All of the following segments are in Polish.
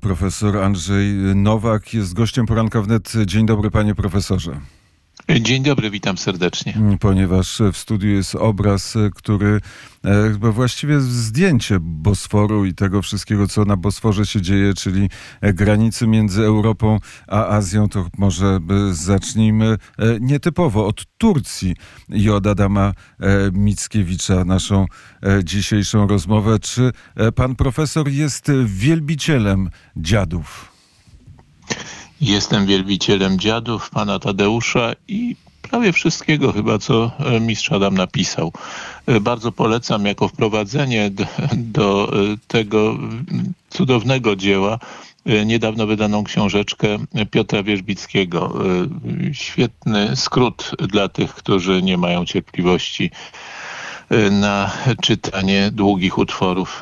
Profesor Andrzej Nowak jest gościem poranka wnet. Dzień dobry, panie profesorze. Dzień dobry, witam serdecznie. Ponieważ w studiu jest obraz, który e, właściwie zdjęcie Bosforu i tego wszystkiego, co na Bosforze się dzieje, czyli granicy między Europą a Azją, to może e, zacznijmy e, nietypowo od Turcji i od Adama Mickiewicza, naszą dzisiejszą rozmowę. Czy pan profesor jest wielbicielem dziadów? Jestem wielbicielem dziadów, pana Tadeusza i prawie wszystkiego chyba, co e, mistrz Adam napisał. E, bardzo polecam jako wprowadzenie do, do e, tego cudownego dzieła niedawno wydaną książeczkę Piotra Wierzbickiego. Świetny skrót dla tych, którzy nie mają cierpliwości na czytanie długich utworów.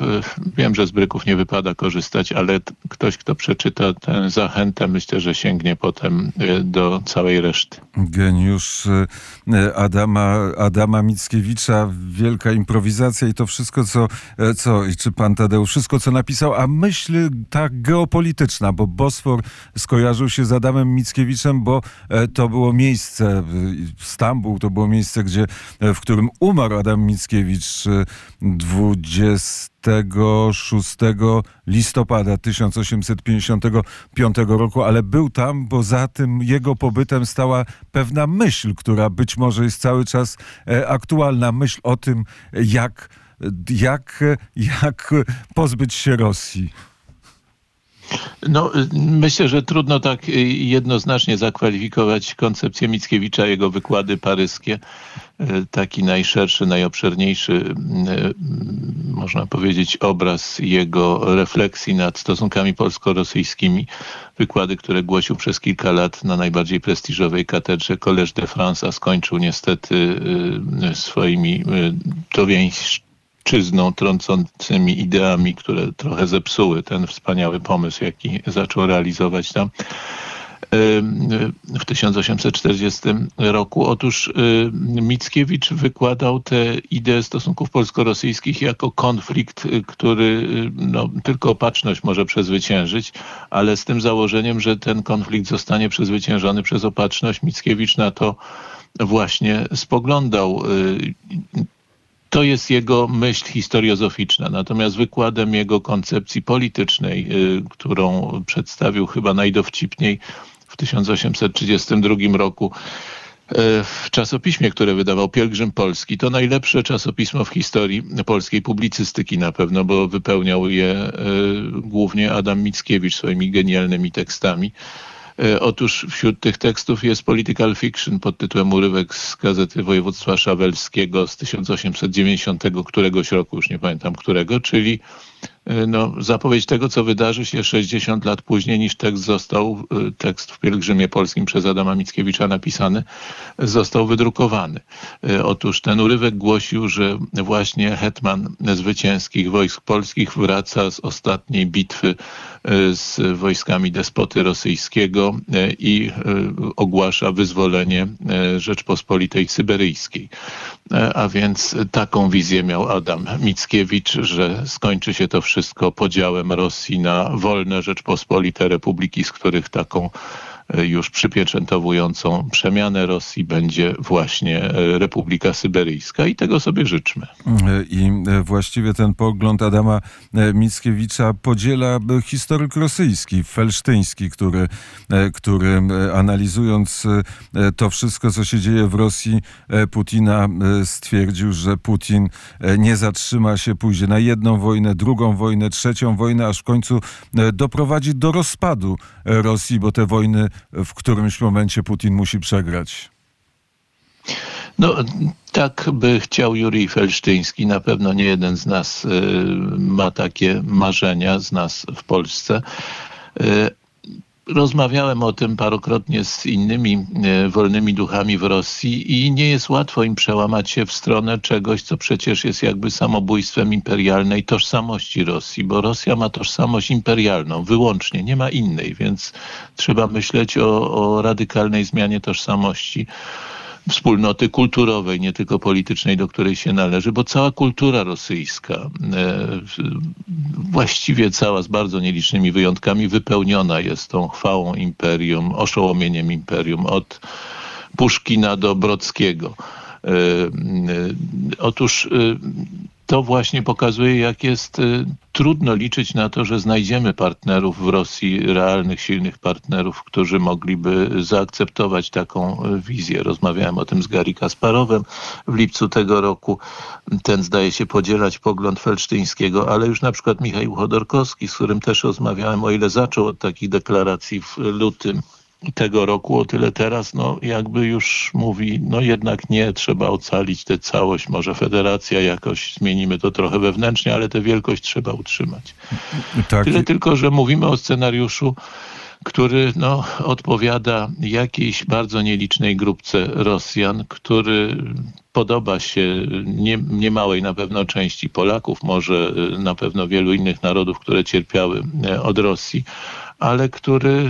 Wiem, że z bryków nie wypada korzystać, ale ktoś, kto przeczyta tę zachętę, myślę, że sięgnie potem e, do całej reszty. Geniusz e, Adama, Adama Mickiewicza, wielka improwizacja i to wszystko, co, e, co czy pan Tadeusz, wszystko, co napisał, a myśl tak geopolityczna, bo Bosfor skojarzył się z Adamem Mickiewiczem, bo to było miejsce, Stambuł to było miejsce, gdzie, w którym umarł Adam Mickiewicz Mickiewicz 26 listopada 1855 roku, ale był tam, bo za tym jego pobytem stała pewna myśl, która być może jest cały czas e, aktualna. Myśl o tym, jak, jak, jak pozbyć się Rosji. No, myślę, że trudno tak jednoznacznie zakwalifikować koncepcję Mickiewicza, jego wykłady paryskie. Taki najszerszy, najobszerniejszy, można powiedzieć, obraz jego refleksji nad stosunkami polsko-rosyjskimi. Wykłady, które głosił przez kilka lat na najbardziej prestiżowej katedrze Collège de France, a skończył niestety y, swoimi dowięź czyzną trącącymi ideami, które trochę zepsuły ten wspaniały pomysł, jaki zaczął realizować tam w 1840 roku. Otóż Mickiewicz wykładał te idee stosunków polsko-rosyjskich jako konflikt, który no, tylko opatrzność może przezwyciężyć, ale z tym założeniem, że ten konflikt zostanie przezwyciężony przez opatrzność. Mickiewicz na to właśnie spoglądał to jest jego myśl historiozoficzna. Natomiast wykładem jego koncepcji politycznej, y, którą przedstawił chyba najdowcipniej w 1832 roku y, w czasopiśmie, które wydawał Pielgrzym Polski. To najlepsze czasopismo w historii polskiej publicystyki na pewno, bo wypełniał je y, głównie Adam Mickiewicz swoimi genialnymi tekstami. E, otóż wśród tych tekstów jest political fiction pod tytułem Urywek z Gazety Województwa Szawelskiego z 1890 któregoś roku, już nie pamiętam którego, czyli no, zapowiedź tego, co wydarzy się 60 lat później niż tekst został, e, tekst w Pielgrzymie Polskim przez Adama Mickiewicza napisany, został wydrukowany. E, otóż ten urywek głosił, że właśnie hetman zwycięskich wojsk polskich wraca z ostatniej bitwy z wojskami despoty rosyjskiego i ogłasza wyzwolenie Rzeczpospolitej Syberyjskiej. A więc taką wizję miał Adam Mickiewicz, że skończy się to wszystko podziałem Rosji na wolne Rzeczpospolite republiki, z których taką już przypieczętowującą przemianę Rosji będzie właśnie e, Republika Syberyjska i tego sobie życzmy. I e, właściwie ten pogląd Adama e, Mickiewicza podziela historyk rosyjski, felsztyński, który, który analizując to wszystko, co się dzieje w Rosji, Putina stwierdził, że Putin nie zatrzyma się, pójdzie na jedną wojnę, drugą wojnę, trzecią wojnę, aż w końcu doprowadzi do rozpadu Rosji, bo te wojny w którymś momencie Putin musi przegrać. No, tak by chciał Jurij Felsztyński. Na pewno nie jeden z nas y, ma takie marzenia, z nas w Polsce. Y, Rozmawiałem o tym parokrotnie z innymi e, wolnymi duchami w Rosji i nie jest łatwo im przełamać się w stronę czegoś, co przecież jest jakby samobójstwem imperialnej tożsamości Rosji, bo Rosja ma tożsamość imperialną wyłącznie, nie ma innej, więc trzeba myśleć o, o radykalnej zmianie tożsamości wspólnoty kulturowej, nie tylko politycznej, do której się należy, bo cała kultura rosyjska, e, właściwie cała z bardzo nielicznymi wyjątkami, wypełniona jest tą chwałą imperium, oszołomieniem imperium od Puszkina do Brockiego. E, otóż to właśnie pokazuje, jak jest trudno liczyć na to, że znajdziemy partnerów w Rosji, realnych, silnych partnerów, którzy mogliby zaakceptować taką wizję. Rozmawiałem o tym z Gary Kasparowem w lipcu tego roku. Ten zdaje się podzielać pogląd Felsztyńskiego, ale już na przykład Michał Chodorkowski, z którym też rozmawiałem, o ile zaczął od takich deklaracji w lutym tego roku, o tyle teraz, no jakby już mówi, no jednak nie, trzeba ocalić tę całość, może federacja jakoś, zmienimy to trochę wewnętrznie, ale tę wielkość trzeba utrzymać. Tak. Tyle tylko, że mówimy o scenariuszu, który no, odpowiada jakiejś bardzo nielicznej grupce Rosjan, który podoba się nie, niemałej na pewno części Polaków, może na pewno wielu innych narodów, które cierpiały e, od Rosji, ale który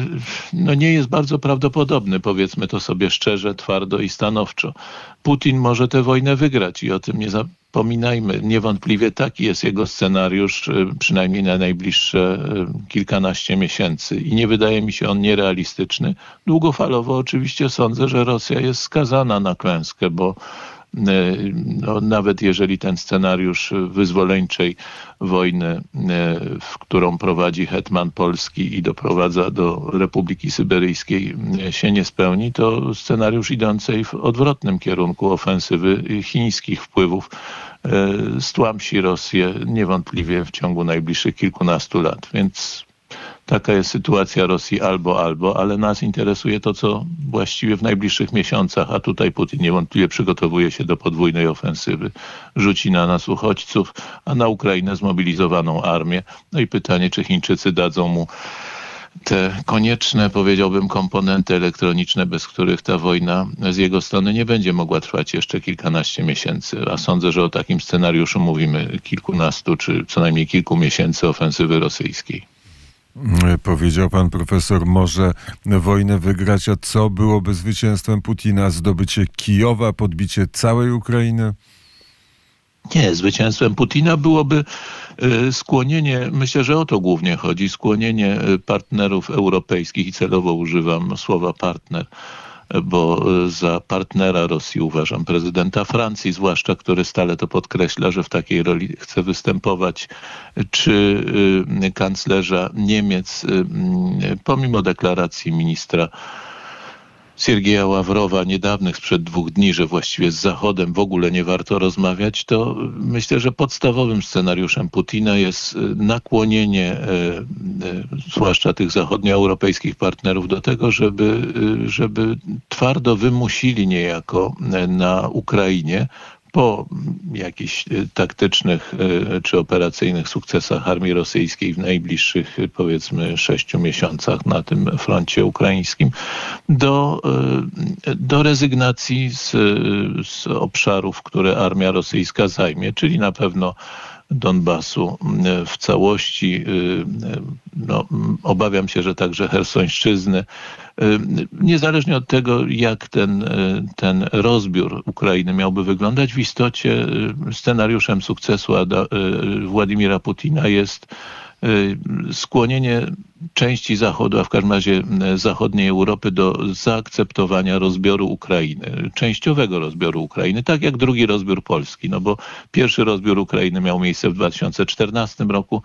no, nie jest bardzo prawdopodobny, powiedzmy to sobie szczerze, twardo i stanowczo. Putin może tę wojnę wygrać i o tym nie zapominajmy. Niewątpliwie taki jest jego scenariusz, y, przynajmniej na najbliższe y, kilkanaście miesięcy i nie wydaje mi się on nierealistyczny. Długofalowo oczywiście sądzę, że Rosja jest skazana na klęskę, bo no, nawet jeżeli ten scenariusz wyzwoleńczej wojny, e, w którą prowadzi hetman Polski i doprowadza do Republiki Syberyjskiej e, się nie spełni, to scenariusz idącej w odwrotnym kierunku ofensywy chińskich wpływów stłamsi Rosję niewątpliwie w ciągu najbliższych kilkunastu lat. Więc taka jest sytuacja Rosji albo, albo, ale nas interesuje to, co właściwie w najbliższych miesiącach, a tutaj Putin niewątpliwie przygotowuje się do podwójnej ofensywy, rzuci na nas uchodźców, a na Ukrainę zmobilizowaną armię. No i pytanie, czy Chińczycy dadzą mu te konieczne, powiedziałbym, komponenty elektroniczne, bez których ta wojna z jego strony nie będzie mogła trwać jeszcze kilkanaście miesięcy. A sądzę, że o takim scenariuszu mówimy kilkunastu czy co najmniej kilku miesięcy ofensywy rosyjskiej. Powiedział pan profesor, może wojnę wygrać, a co byłoby zwycięstwem Putina? Zdobycie Kijowa, podbicie całej Ukrainy? Nie, zwycięstwem Putina byłoby e, skłonienie, myślę, że o to głównie chodzi, skłonienie e, partnerów europejskich i celowo używam słowa partner, bo e, za partnera Rosji uważam prezydenta Francji, zwłaszcza, który stale to podkreśla, że w takiej roli chce występować, czy e, kanclerza Niemiec, e, pomimo deklaracji ministra Siergieja Ławrowa niedawnych sprzed dwóch dni, że właściwie z Zachodem w ogóle nie warto rozmawiać, to myślę, że podstawowym scenariuszem Putina jest e, nakłonienie e, e, zwłaszcza tych zachodnioeuropejskich partnerów do tego, żeby, żeby twardo wymusili niejako na Ukrainie po jakichś e, taktycznych e, czy operacyjnych sukcesach armii rosyjskiej w najbliższych e, powiedzmy sześciu miesiącach na tym froncie ukraińskim do, do rezygnacji z, z obszarów, które armia rosyjska zajmie, czyli na pewno Donbasu mm, w całości. Y, y, no, obawiam się, że także Hersońszczyzny. Y, niezależnie od tego, jak ten, ten rozbiór Ukrainy miałby wyglądać, w istocie scenariuszem sukcesu Władimira Putina jest skłonienie części Zachodu, a w każdym razie y, zachodniej Europy do zaakceptowania rozbioru Ukrainy, częściowego rozbioru Ukrainy, tak jak drugi rozbiór Polski, no bo pierwszy rozbiór Ukrainy miał miejsce w 2014 roku.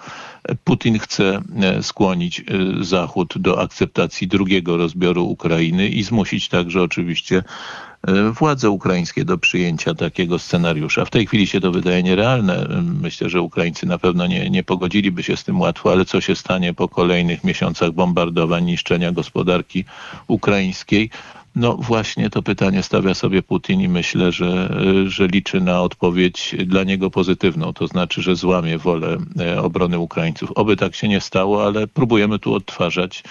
Putin chce y, skłonić Zachód do akceptacji drugiego rozbioru Ukrainy i zmusić także oczywiście władze ukraińskie do przyjęcia takiego scenariusza. W tej chwili się to wydaje nierealne. Myślę, że Ukraińcy na pewno nie, nie pogodziliby się z tym łatwo, ale co się stanie po kolejnych miesiącach bombardowań, niszczenia gospodarki ukraińskiej? No właśnie to pytanie stawia sobie Putin i myślę, że, że liczy na odpowiedź dla niego pozytywną, to znaczy, że złamie wolę e, obrony Ukraińców. Oby tak się nie stało, ale próbujemy tu odtwarzać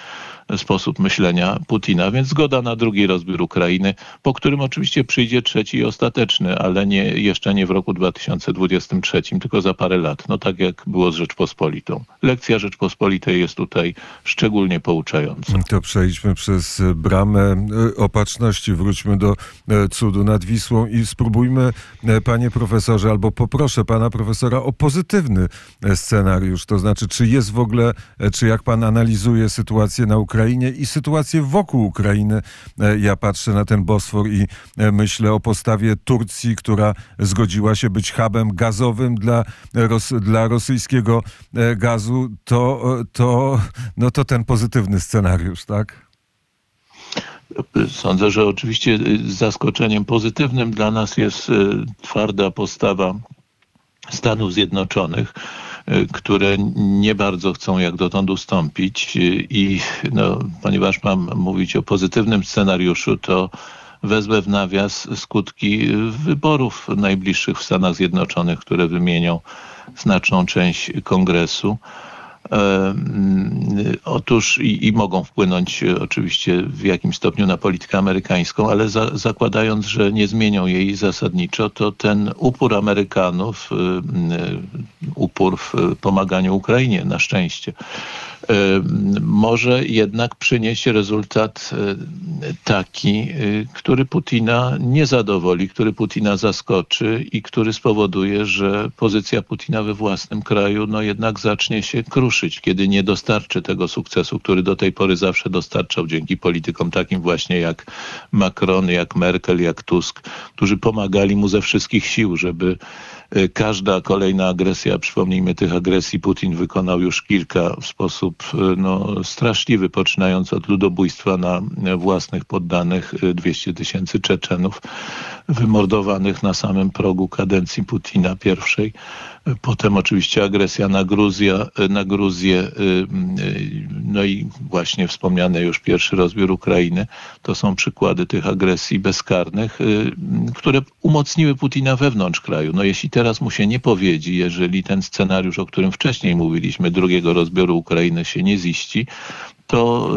sposób myślenia Putina, więc zgoda na drugi rozbiór Ukrainy, po którym oczywiście przyjdzie trzeci i ostateczny, ale nie, jeszcze nie w roku 2023, tylko za parę lat. No tak jak było z Rzeczpospolitą. Lekcja Rzeczpospolitej jest tutaj szczególnie pouczająca. To przejdźmy przez bramę e, opatrzności, wróćmy do e, cudu nad Wisłą i spróbujmy, e, panie profesorze, albo poproszę pana profesora o pozytywny scenariusz, to znaczy, czy jest w ogóle, czy jak pan analizuje sytuację na Ukrainie i sytuację wokół Ukrainy, ja patrzę na ten Bosfor i myślę o postawie Turcji, która zgodziła się być hubem gazowym dla, Ros dla rosyjskiego gazu, to, to, no to ten pozytywny scenariusz, tak? Sądzę, że oczywiście zaskoczeniem pozytywnym dla nas jest e, twarda postawa Stanów Zjednoczonych, e, które nie bardzo chcą jak dotąd ustąpić i no, ponieważ mam mówić o pozytywnym scenariuszu, to wezmę w nawias skutki wyborów najbliższych w Stanach Zjednoczonych, które wymienią znaczną część kongresu. E, otóż i, i, mogą wpłynąć e, oczywiście w jakimś stopniu na politykę amerykańską, ale za, zakładając, że nie zmienią jej zasadniczo, to ten upór Amerykanów, e, upór w pomaganiu Ukrainie na szczęście, może jednak przynieść rezultat taki, który Putina nie zadowoli, który Putina zaskoczy i który spowoduje, że pozycja Putina we własnym kraju no jednak zacznie się kruszyć, kiedy nie dostarczy tego sukcesu, który do tej pory zawsze dostarczał dzięki politykom takim właśnie jak Macron, jak Merkel, jak Tusk, którzy pomagali mu ze wszystkich sił, żeby E, każda kolejna agresja, przypomnijmy tych agresji, Putin wykonał już kilka w sposób e, no, straszliwy, poczynając od ludobójstwa na własnych poddanych 200 e, tysięcy Czeczenów wymordowanych na samym progu kadencji Putina pierwszej. Potem oczywiście agresja na, Gruzję, na Gruzję, no i właśnie wspomniany już pierwszy rozbiór Ukrainy. To są przykłady tych agresji bezkarnych, które umocniły Putina wewnątrz kraju. No jeśli teraz mu się nie powiedzi, jeżeli ten scenariusz, o którym wcześniej mówiliśmy, drugiego rozbioru Ukrainy się nie ziści, to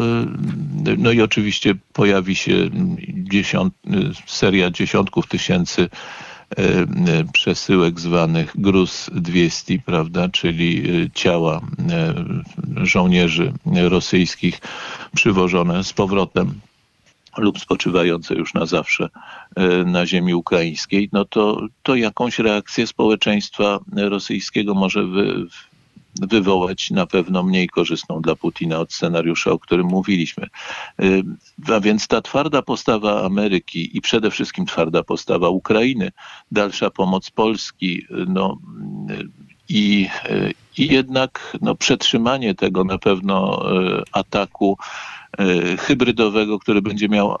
y, no i oczywiście pojawi się dziesiąt, y, seria dziesiątków tysięcy y, przesyłek zwanych gruz 200, prawda, czyli ciała żołnierzy rosyjskich przywożone z powrotem lub spoczywające już na zawsze na ziemi ukraińskiej, no to, to jakąś reakcję społeczeństwa rosyjskiego może wy, wywołać na pewno mniej korzystną dla Putina od scenariusza, o którym mówiliśmy. E, a więc ta twarda postawa Ameryki i przede wszystkim twarda postawa Ukrainy, dalsza pomoc Polski, no i, i jednak no, przetrzymanie tego na pewno ataku hybrydowego, który będzie miał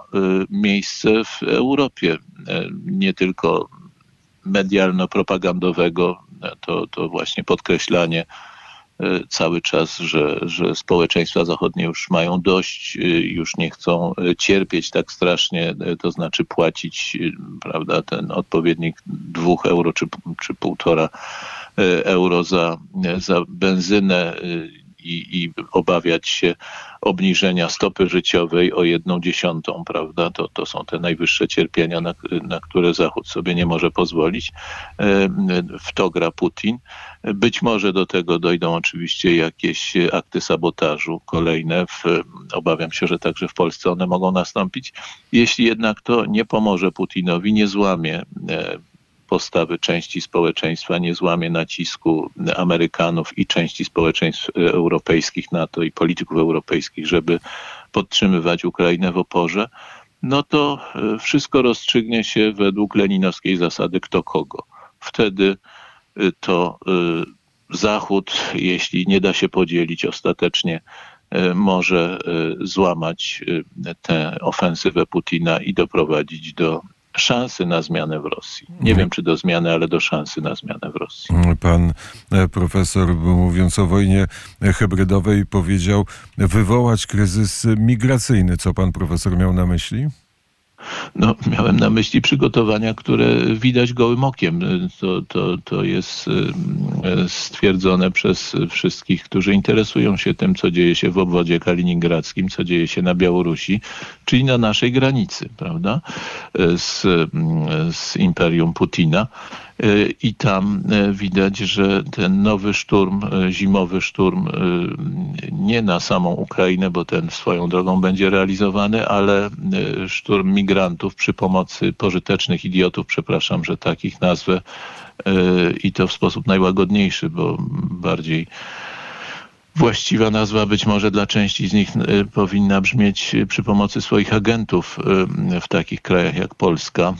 miejsce w Europie, nie tylko medialno-propagandowego, to, to właśnie podkreślanie cały czas, że, że społeczeństwa zachodnie już mają dość, już nie chcą cierpieć tak strasznie, to znaczy płacić prawda, ten odpowiednik dwóch euro czy, czy półtora euro za, za benzynę i, i obawiać się obniżenia stopy życiowej o jedną dziesiątą, prawda? To, to są te najwyższe cierpienia, na, na które Zachód sobie nie może pozwolić. E, w to gra Putin. Być może do tego dojdą oczywiście jakieś akty sabotażu kolejne. W, obawiam się, że także w Polsce one mogą nastąpić. Jeśli jednak to nie pomoże Putinowi, nie złamie e, postawy części społeczeństwa, nie złamie nacisku Amerykanów i części społeczeństw europejskich, NATO i polityków europejskich, żeby podtrzymywać Ukrainę w oporze, no to e, wszystko rozstrzygnie się według leninowskiej zasady kto kogo. Wtedy e, to e, Zachód, jeśli nie da się podzielić ostatecznie, może złamać tę ofensywę Putina i doprowadzić do szansy na zmianę w Rosji. Nie wiem, czy do zmiany, ale do szansy na zmianę w Rosji. Pan e, profesor, mówiąc o wojnie hybrydowej, powiedział wywołać kryzys migracyjny. Co pan profesor miał na myśli? No, miałem na myśli przygotowania, które widać gołym okiem. To, to, to jest stwierdzone przez wszystkich, którzy interesują się tym, co dzieje się w obwodzie kaliningradzkim, co dzieje się na Białorusi, czyli na naszej granicy, prawda, e, z, z imperium Putina. E, I tam widać, że ten nowy szturm, zimowy szturm, nie na samą Ukrainę, bo ten swoją drogą będzie realizowany, ale szturm migrantów przy pomocy pożytecznych idiotów, przepraszam, że takich nazwę, e, i to w sposób najłagodniejszy, bo bardziej właściwa nazwa być może dla części z nich e, powinna brzmieć przy pomocy swoich agentów e, w takich krajach jak Polska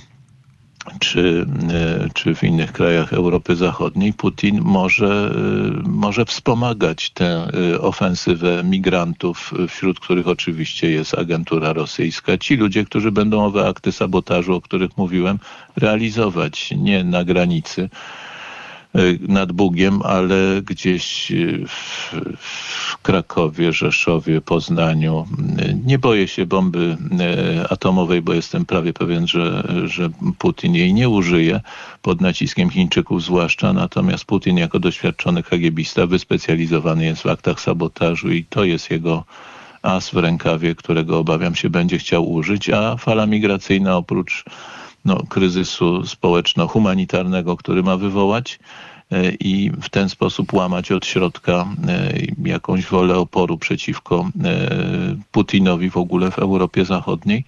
czy, e, czy w innych krajach Europy Zachodniej, Putin może, e, może wspomagać tę e, ofensywę migrantów, wśród których oczywiście jest agentura rosyjska. Ci ludzie, którzy będą owe akty sabotażu, o których mówiłem, realizować nie na granicy, nad Bugiem, ale gdzieś w, w Krakowie, Rzeszowie, Poznaniu. E, nie boję się bomby atomowej, bo jestem prawie pewien, że, że Putin jej nie użyje, pod naciskiem Chińczyków zwłaszcza, natomiast Putin jako doświadczony kagiebista wyspecjalizowany jest w aktach sabotażu i to jest jego as w rękawie, którego obawiam się będzie chciał użyć, a fala migracyjna oprócz no, kryzysu społeczno-humanitarnego, który ma wywołać e, i w ten sposób łamać od środka e, jakąś wolę oporu przeciwko e, Putinowi w ogóle w Europie Zachodniej,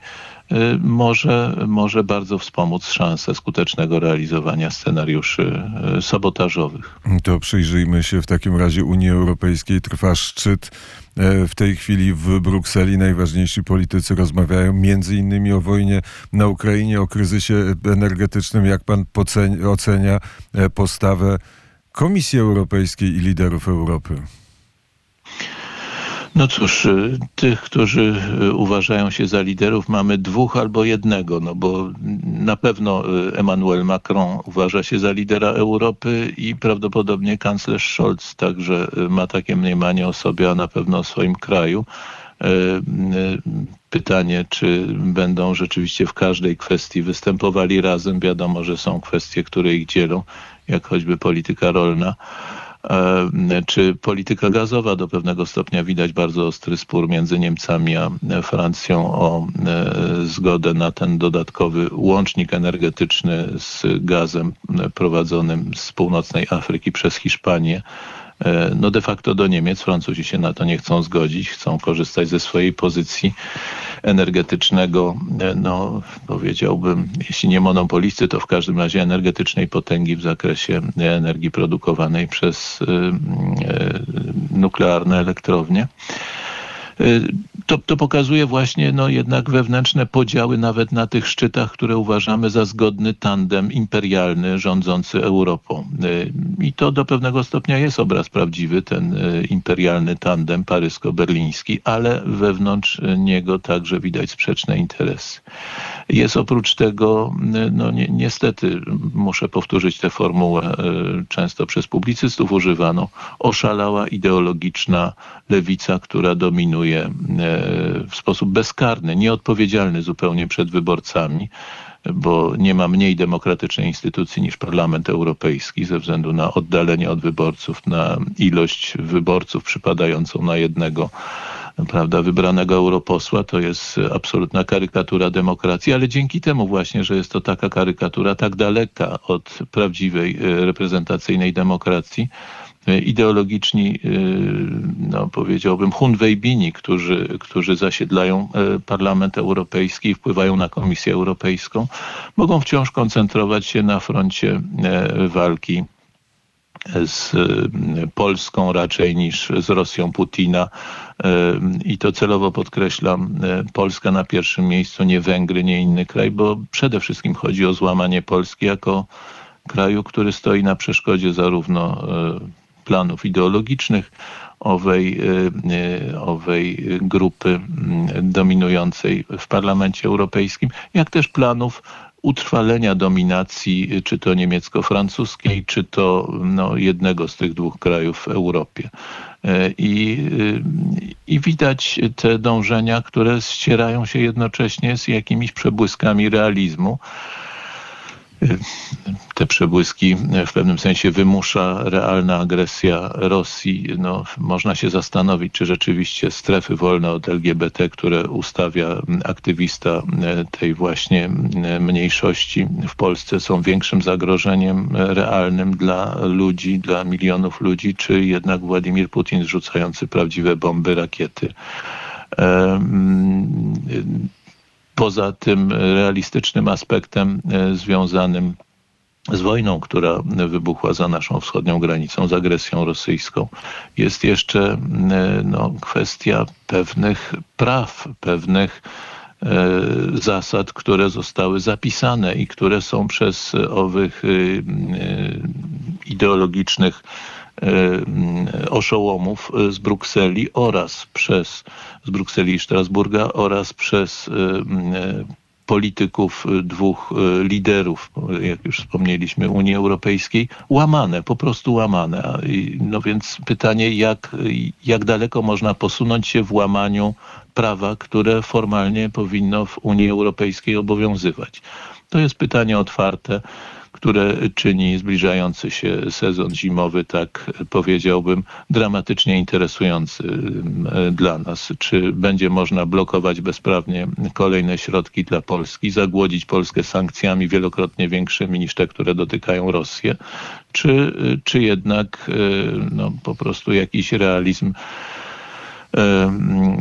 może, może bardzo wspomóc szansę skutecznego realizowania scenariuszy sabotażowych. To przyjrzyjmy się w takim razie Unii Europejskiej. Trwa szczyt E, w tej chwili w Brukseli najważniejsi politycy rozmawiają między innymi o wojnie na Ukrainie, o kryzysie energetycznym. Jak pan ocenia e, postawę Komisji Europejskiej i liderów Europy? No cóż, y, tych, którzy y, uważają się za liderów, mamy dwóch albo jednego, no bo na pewno y, Emmanuel Macron uważa się za lidera Europy i prawdopodobnie kanclerz Scholz także ma takie mniemanie o sobie, a na pewno o swoim kraju. Pytanie, czy będą rzeczywiście w każdej kwestii występowali razem. Wiadomo, że są kwestie, które ich dzielą, jak choćby polityka rolna czy polityka gazowa. Do pewnego stopnia widać bardzo ostry spór między Niemcami a Francją o e, zgodę na ten dodatkowy łącznik energetyczny z gazem prowadzonym z północnej Afryki przez Hiszpanię E, no de facto do Niemiec. Francuzi się na to nie chcą zgodzić, chcą korzystać ze swojej pozycji energetycznego, e, no powiedziałbym, jeśli nie monopolisty, to w każdym razie energetycznej potęgi w zakresie energii produkowanej przez e, nuklearne elektrownie. Y, to, to pokazuje właśnie no, jednak wewnętrzne podziały nawet na tych szczytach, które uważamy za zgodny tandem imperialny rządzący Europą. Y, I to do pewnego stopnia jest obraz prawdziwy, ten y, imperialny tandem parysko-berliński, ale wewnątrz niego także widać sprzeczne interesy. Jest oprócz tego, no ni niestety muszę powtórzyć tę formułę często przez publicystów używaną, oszalała ideologiczna lewica, która dominuje E, w sposób bezkarny, nieodpowiedzialny zupełnie przed wyborcami, bo nie ma mniej demokratycznej instytucji niż Parlament Europejski ze względu na oddalenie od wyborców, na ilość wyborców przypadającą na jednego prawda, wybranego europosła. To jest absolutna karykatura demokracji, ale dzięki temu właśnie, że jest to taka karykatura tak daleka od prawdziwej e, reprezentacyjnej demokracji, E, ideologiczni, e, no powiedziałbym, hunwejbini, którzy, którzy zasiedlają Parlament Europejski i wpływają na Komisję Europejską, mogą wciąż koncentrować się na froncie walki z Polską raczej niż z Rosją Putina. I to celowo podkreślam, Polska na pierwszym miejscu, nie Węgry, nie inny kraj, bo przede wszystkim chodzi o złamanie Polski jako kraju, który stoi na przeszkodzie zarówno planów ideologicznych owej, owej grupy dominującej w Parlamencie Europejskim, jak też planów utrwalenia dominacji, czy to niemiecko-francuskiej, czy to no, jednego z tych dwóch krajów w Europie. I, I widać te dążenia, które ścierają się jednocześnie z jakimiś przebłyskami realizmu te przebłyski w pewnym sensie wymusza realna agresja Rosji. No, można się zastanowić, czy rzeczywiście strefy wolne od LGBT, które ustawia aktywista tej właśnie mniejszości w Polsce są większym zagrożeniem realnym dla ludzi, dla milionów ludzi, czy jednak Władimir Putin zrzucający prawdziwe bomby, rakiety poza tym realistycznym aspektem e, związanym z wojną, która wybuchła za naszą wschodnią granicą, z agresją rosyjską, jest jeszcze e, no, kwestia pewnych praw, pewnych e, zasad, które zostały zapisane i które są przez owych ideologicznych oszołomów z Brukseli oraz przez z Brukseli i Strasburga oraz przez y, y, polityków dwóch liderów, jak już wspomnieliśmy, Unii Europejskiej, łamane, po prostu łamane. No więc pytanie, jak, jak daleko można posunąć się w łamaniu prawa, które formalnie powinno w Unii Europejskiej obowiązywać. To jest pytanie otwarte które czyni zbliżający się sezon zimowy, tak powiedziałbym, dramatycznie interesujący e, dla nas. Czy będzie można blokować bezprawnie kolejne środki dla Polski, zagłodzić Polskę sankcjami wielokrotnie większymi niż te, które dotykają Rosję, czy, czy jednak e, no, po prostu jakiś realizm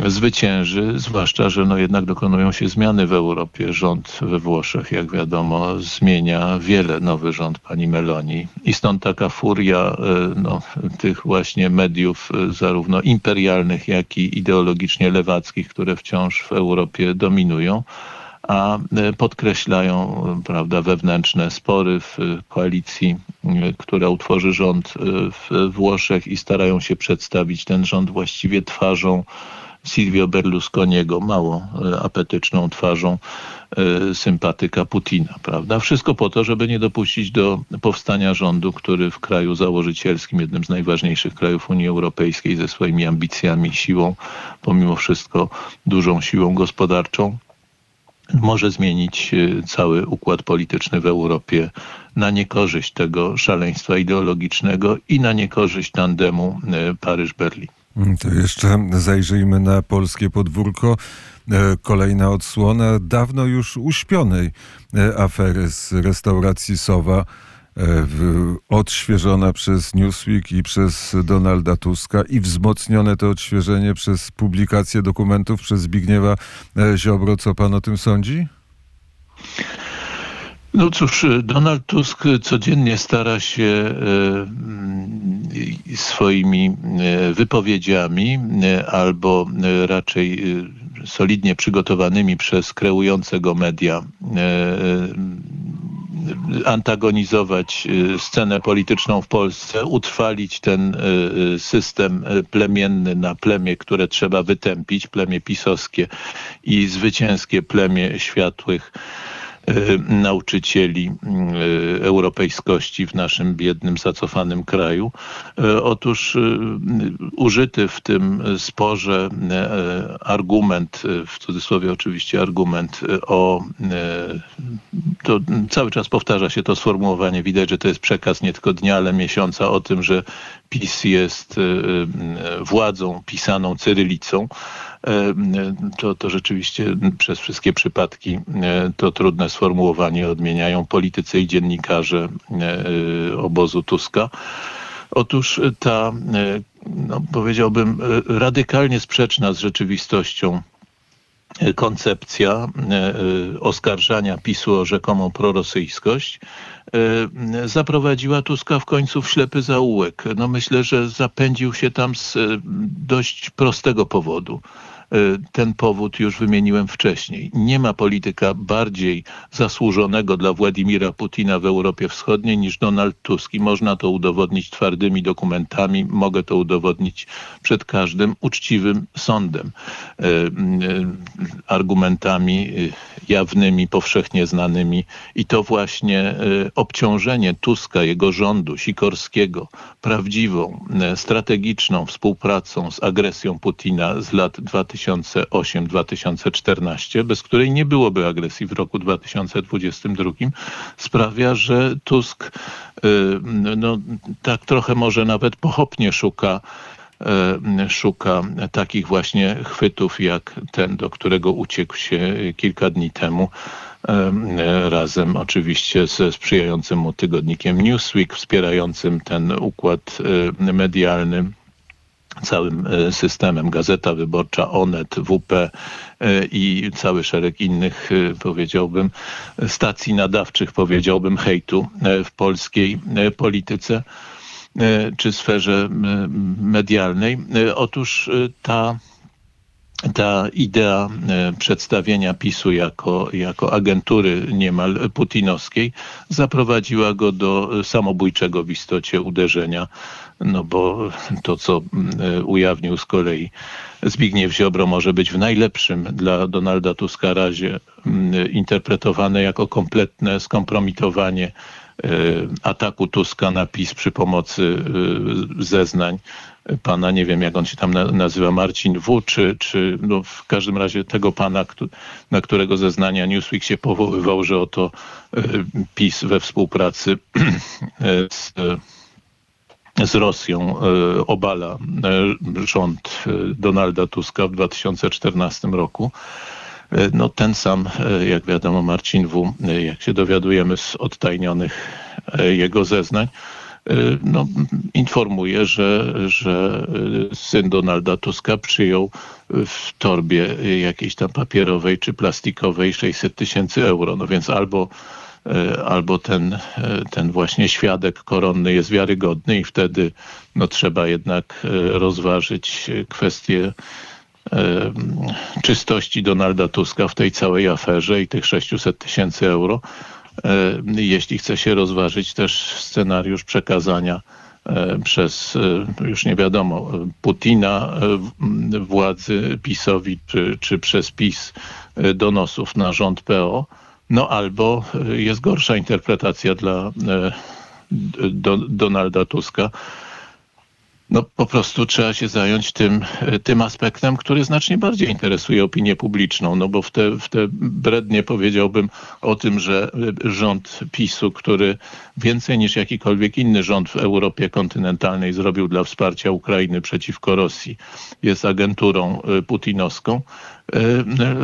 zwycięży, zwłaszcza, że no jednak dokonują się zmiany w Europie. Rząd we Włoszech, jak wiadomo, zmienia wiele nowy rząd pani Meloni i stąd taka furia e, no, tych właśnie mediów, e, zarówno imperialnych, jak i ideologicznie lewackich, które wciąż w Europie dominują a e, podkreślają prawda, wewnętrzne spory w koalicji, e, która utworzy rząd e, w Włoszech i starają się przedstawić ten rząd właściwie twarzą Silvio Berlusconiego, mało apetyczną twarzą sympatyka Putina, prawda? Wszystko po to, żeby nie dopuścić do powstania rządu, który w kraju założycielskim, jednym z najważniejszych krajów Unii Europejskiej ze swoimi ambicjami, siłą, pomimo wszystko dużą siłą gospodarczą, może zmienić e, cały układ polityczny w Europie na niekorzyść tego szaleństwa ideologicznego i na niekorzyść tandemu e, Paryż-Berlin. Mm, to jeszcze zajrzyjmy na polskie podwórko. E, kolejna odsłona dawno już uśpionej afery z restauracji Sowa odświeżona przez Newsweek i przez Donalda Tuska i wzmocnione to odświeżenie przez publikację dokumentów przez Zbigniewa e, Ziobro. Co pan o tym sądzi? No cóż, Donald Tusk codziennie stara się e, swoimi wypowiedziami albo raczej solidnie przygotowanymi przez kreującego media antagonizować y, scenę polityczną w Polsce, utrwalić ten system plemienny na plemię, które trzeba wytępić, plemię pisowskie i zwycięskie plemię światłych. E, nauczycieli e, europejskości w naszym biednym, zacofanym kraju. E, otóż użyty w tym sporze argument, w cudzysłowie oczywiście argument o to cały czas powtarza się to sformułowanie, widać, że to jest przekaz nie tylko dnia, ale miesiąca o tym, że PiS jest władzą pisaną cyrylicą to, to rzeczywiście przez wszystkie przypadki to trudne sformułowanie odmieniają politycy i dziennikarze obozu Tuska. Otóż ta, no powiedziałbym, radykalnie sprzeczna z rzeczywistością koncepcja oskarżania PiSu o rzekomą prorosyjskość zaprowadziła Tuska w końcu w ślepy zaułek. No myślę, że zapędził się tam z dość prostego powodu. Ten powód już wymieniłem wcześniej. Nie ma polityka bardziej zasłużonego dla Władimira Putina w Europie Wschodniej niż Donald Tusk i można to udowodnić twardymi dokumentami. Mogę to udowodnić przed każdym uczciwym sądem. Argumentami jawnymi, powszechnie znanymi. I to właśnie obciążenie Tuska, jego rządu, Sikorskiego, prawdziwą, strategiczną współpracą z agresją Putina z lat 2008-2014, bez której nie byłoby agresji w roku 2022, sprawia, że Tusk no, tak trochę może nawet pochopnie szuka szuka takich właśnie chwytów jak ten, do którego uciekł się kilka dni temu razem oczywiście ze sprzyjającym mu tygodnikiem Newsweek, wspierającym ten układ medialny całym systemem. Gazeta Wyborcza, Onet, WP i cały szereg innych, powiedziałbym, stacji nadawczych, powiedziałbym, hejtu w polskiej polityce czy sferze medialnej. Otóż ta ta idea e, przedstawienia PiSu jako, jako agentury niemal putinowskiej zaprowadziła go do samobójczego w istocie uderzenia, no bo to, co e, ujawnił z kolei Zbigniew Ziobro może być w najlepszym dla Donalda Tuska razie interpretowane jako kompletne skompromitowanie e, ataku Tuska na PiS przy pomocy zeznań pana, nie wiem jak on się tam nazywa, Marcin W., czy, czy no w każdym razie tego pana, na którego zeznania Newsweek się powoływał, że oto e, PiS we współpracy z, z Rosją e, obala e, rząd Donalda Tuska w 2014 roku. No ten sam, jak wiadomo, Marcin W., jak się dowiadujemy z odtajnionych jego zeznań, no, informuje, że, że syn Donalda Tuska przyjął w torbie jakiejś tam papierowej czy plastikowej 600 tysięcy euro. No więc albo albo ten, ten właśnie świadek koronny jest wiarygodny i wtedy no, trzeba jednak rozważyć kwestię czystości Donalda Tuska w tej całej aferze i tych 600 tysięcy euro, E, jeśli chce się rozważyć też scenariusz przekazania e, przez, e, już nie wiadomo, Putina władzy PiSowi, czy, czy przez PiS donosów na rząd PO, no albo jest gorsza interpretacja dla do, Donalda Tuska, no po prostu trzeba się zająć tym, tym aspektem, który znacznie bardziej interesuje opinię publiczną, no bo w te, w te brednie powiedziałbym o tym, że rząd PiSu, który więcej niż jakikolwiek inny rząd w Europie kontynentalnej zrobił dla wsparcia Ukrainy przeciwko Rosji, jest agenturą y, putinowską,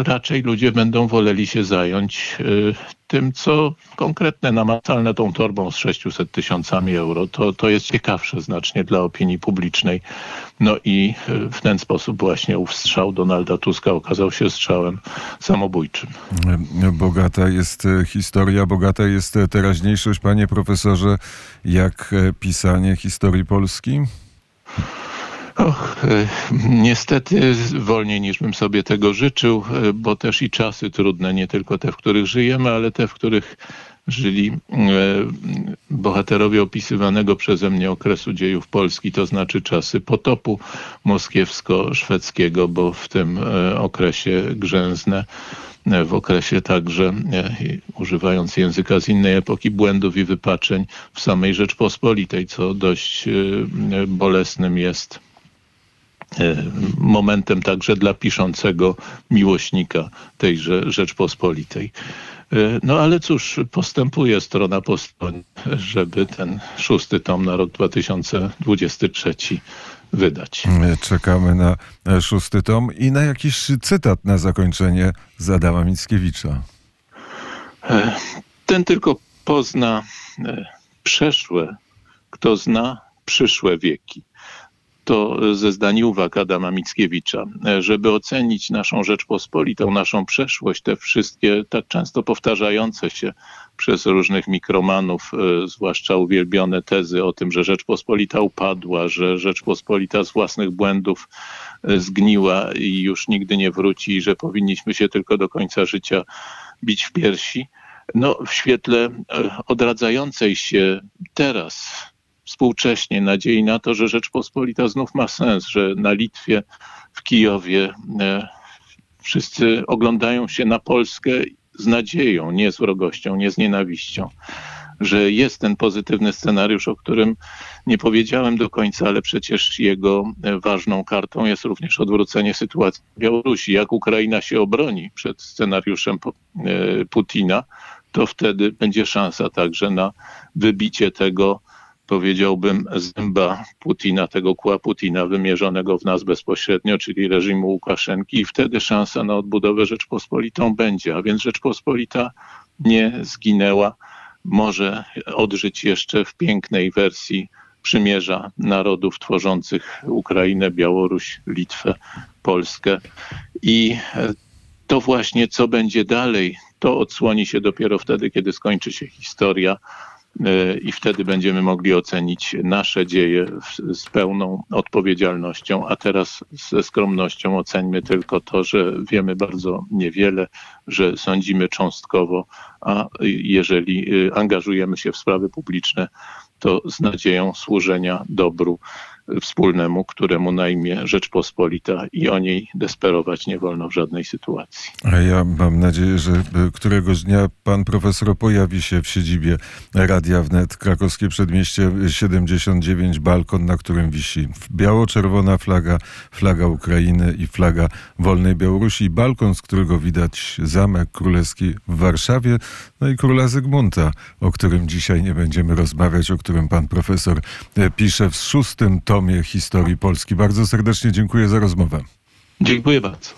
raczej ludzie będą woleli się zająć y, tym, co konkretne, namacalne tą torbą z 600 tysiącami euro. To, to jest ciekawsze znacznie dla opinii publicznej. No i w ten sposób właśnie ów strzał Donalda Tuska okazał się strzałem samobójczym. Bogata jest historia, bogata jest teraźniejszość, panie profesorze, jak pisanie historii Polski? Och, e, niestety wolniej niż bym sobie tego życzył, e, bo też i czasy trudne, nie tylko te, w których żyjemy, ale te, w których żyli e, bohaterowie opisywanego przeze mnie okresu dziejów Polski, to znaczy czasy potopu moskiewsko-szwedzkiego, bo w tym okresie grzęzne w okresie także, używając języka z innej epoki, błędów i wypaczeń w samej Rzeczpospolitej, co dość bolesnym jest momentem także dla piszącego miłośnika tejże Rzeczpospolitej. E, no ale cóż, postępuje strona po stronie, żeby ten szósty tom na rok 2023 wydać. Czekamy na szósty tom i na jakiś cytat na zakończenie z Adama Mickiewicza. E, ten tylko pozna przeszłe, kto zna przyszłe wieki to ze zdań uwag Adama Mickiewicza, żeby ocenić naszą Rzeczpospolitą, naszą przeszłość, te wszystkie tak często powtarzające się przez różnych mikromanów, e, zwłaszcza uwielbione tezy o tym, że Rzeczpospolita upadła, że Rzeczpospolita z własnych błędów zgniła i już nigdy nie wróci, że powinniśmy się tylko do końca życia bić w piersi. No, w świetle odradzającej się teraz współcześnie nadziei na to, że Rzeczpospolita znów ma sens, że na Litwie, w Kijowie wszyscy oglądają się na Polskę z nadzieją, nie z wrogością, nie z nienawiścią. Że jest ten pozytywny scenariusz, o którym nie powiedziałem do końca, ale przecież jego ważną kartą jest również odwrócenie sytuacji w Białorusi. Jak Ukraina się obroni przed scenariuszem e, Putina, to wtedy będzie szansa także na wybicie tego powiedziałbym, zęba Putina, tego kła Putina wymierzonego w nas bezpośrednio, czyli reżimu Łukaszenki. I wtedy szansa na odbudowę Rzeczpospolitą będzie, a więc Rzeczpospolita nie zginęła, może odżyć jeszcze w pięknej wersji przymierza narodów tworzących Ukrainę, Białoruś, Litwę, Polskę. I to właśnie co będzie dalej, to odsłoni się dopiero wtedy, kiedy skończy się historia i wtedy będziemy mogli ocenić nasze dzieje z pełną odpowiedzialnością, a teraz ze skromnością oceńmy tylko to, że wiemy bardzo niewiele, że sądzimy cząstkowo, a jeżeli y, angażujemy się w sprawy publiczne, to z nadzieją służenia dobru wspólnemu, któremu na imię Rzeczpospolita i o niej desperować nie wolno w żadnej sytuacji. A ja mam nadzieję, że któregoś dnia pan profesor pojawi się w siedzibie Radia Wnet, krakowskie przedmieście 79, balkon, na którym wisi biało-czerwona flaga, flaga Ukrainy i flaga wolnej Białorusi, balkon, z którego widać Zamek Królewski w Warszawie, no i króla Zygmunta, o którym dzisiaj nie będziemy rozmawiać, o którym pan profesor e, pisze w szóstym tomie historii Polski. Bardzo serdecznie dziękuję za rozmowę. Dziękuję bardzo.